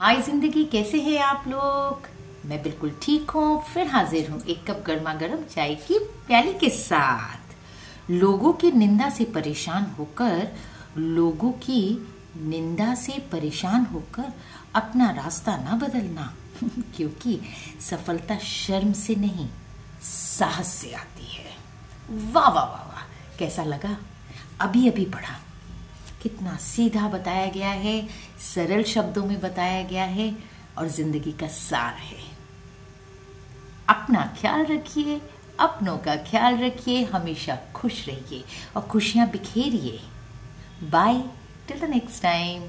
हाय ज़िंदगी, कैसे हैं आप लोग? मैं बिल्कुल ठीक हूँ, फिर हाजिर हूँ एक कप गर्मा गर्म चाय की प्याली के साथ। लोगों की निंदा से परेशान होकर, लोगों की निंदा से परेशान होकर अपना रास्ता ना बदलना, क्योंकि सफलता शर्म से नहीं, साहस से आती है। वाह वाह वाह वाह, कैसा लगा? अभी अभी पढ़ा कितना सीधा बताया गया है, सरल शब्दों में बताया गया है और ज़िंदगी का सार है। अपना ख्याल रखिए, अपनों का ख्याल रखिए, हमेशा खुश रहिए और खुशियाँ बिखेरिए। Bye till the next time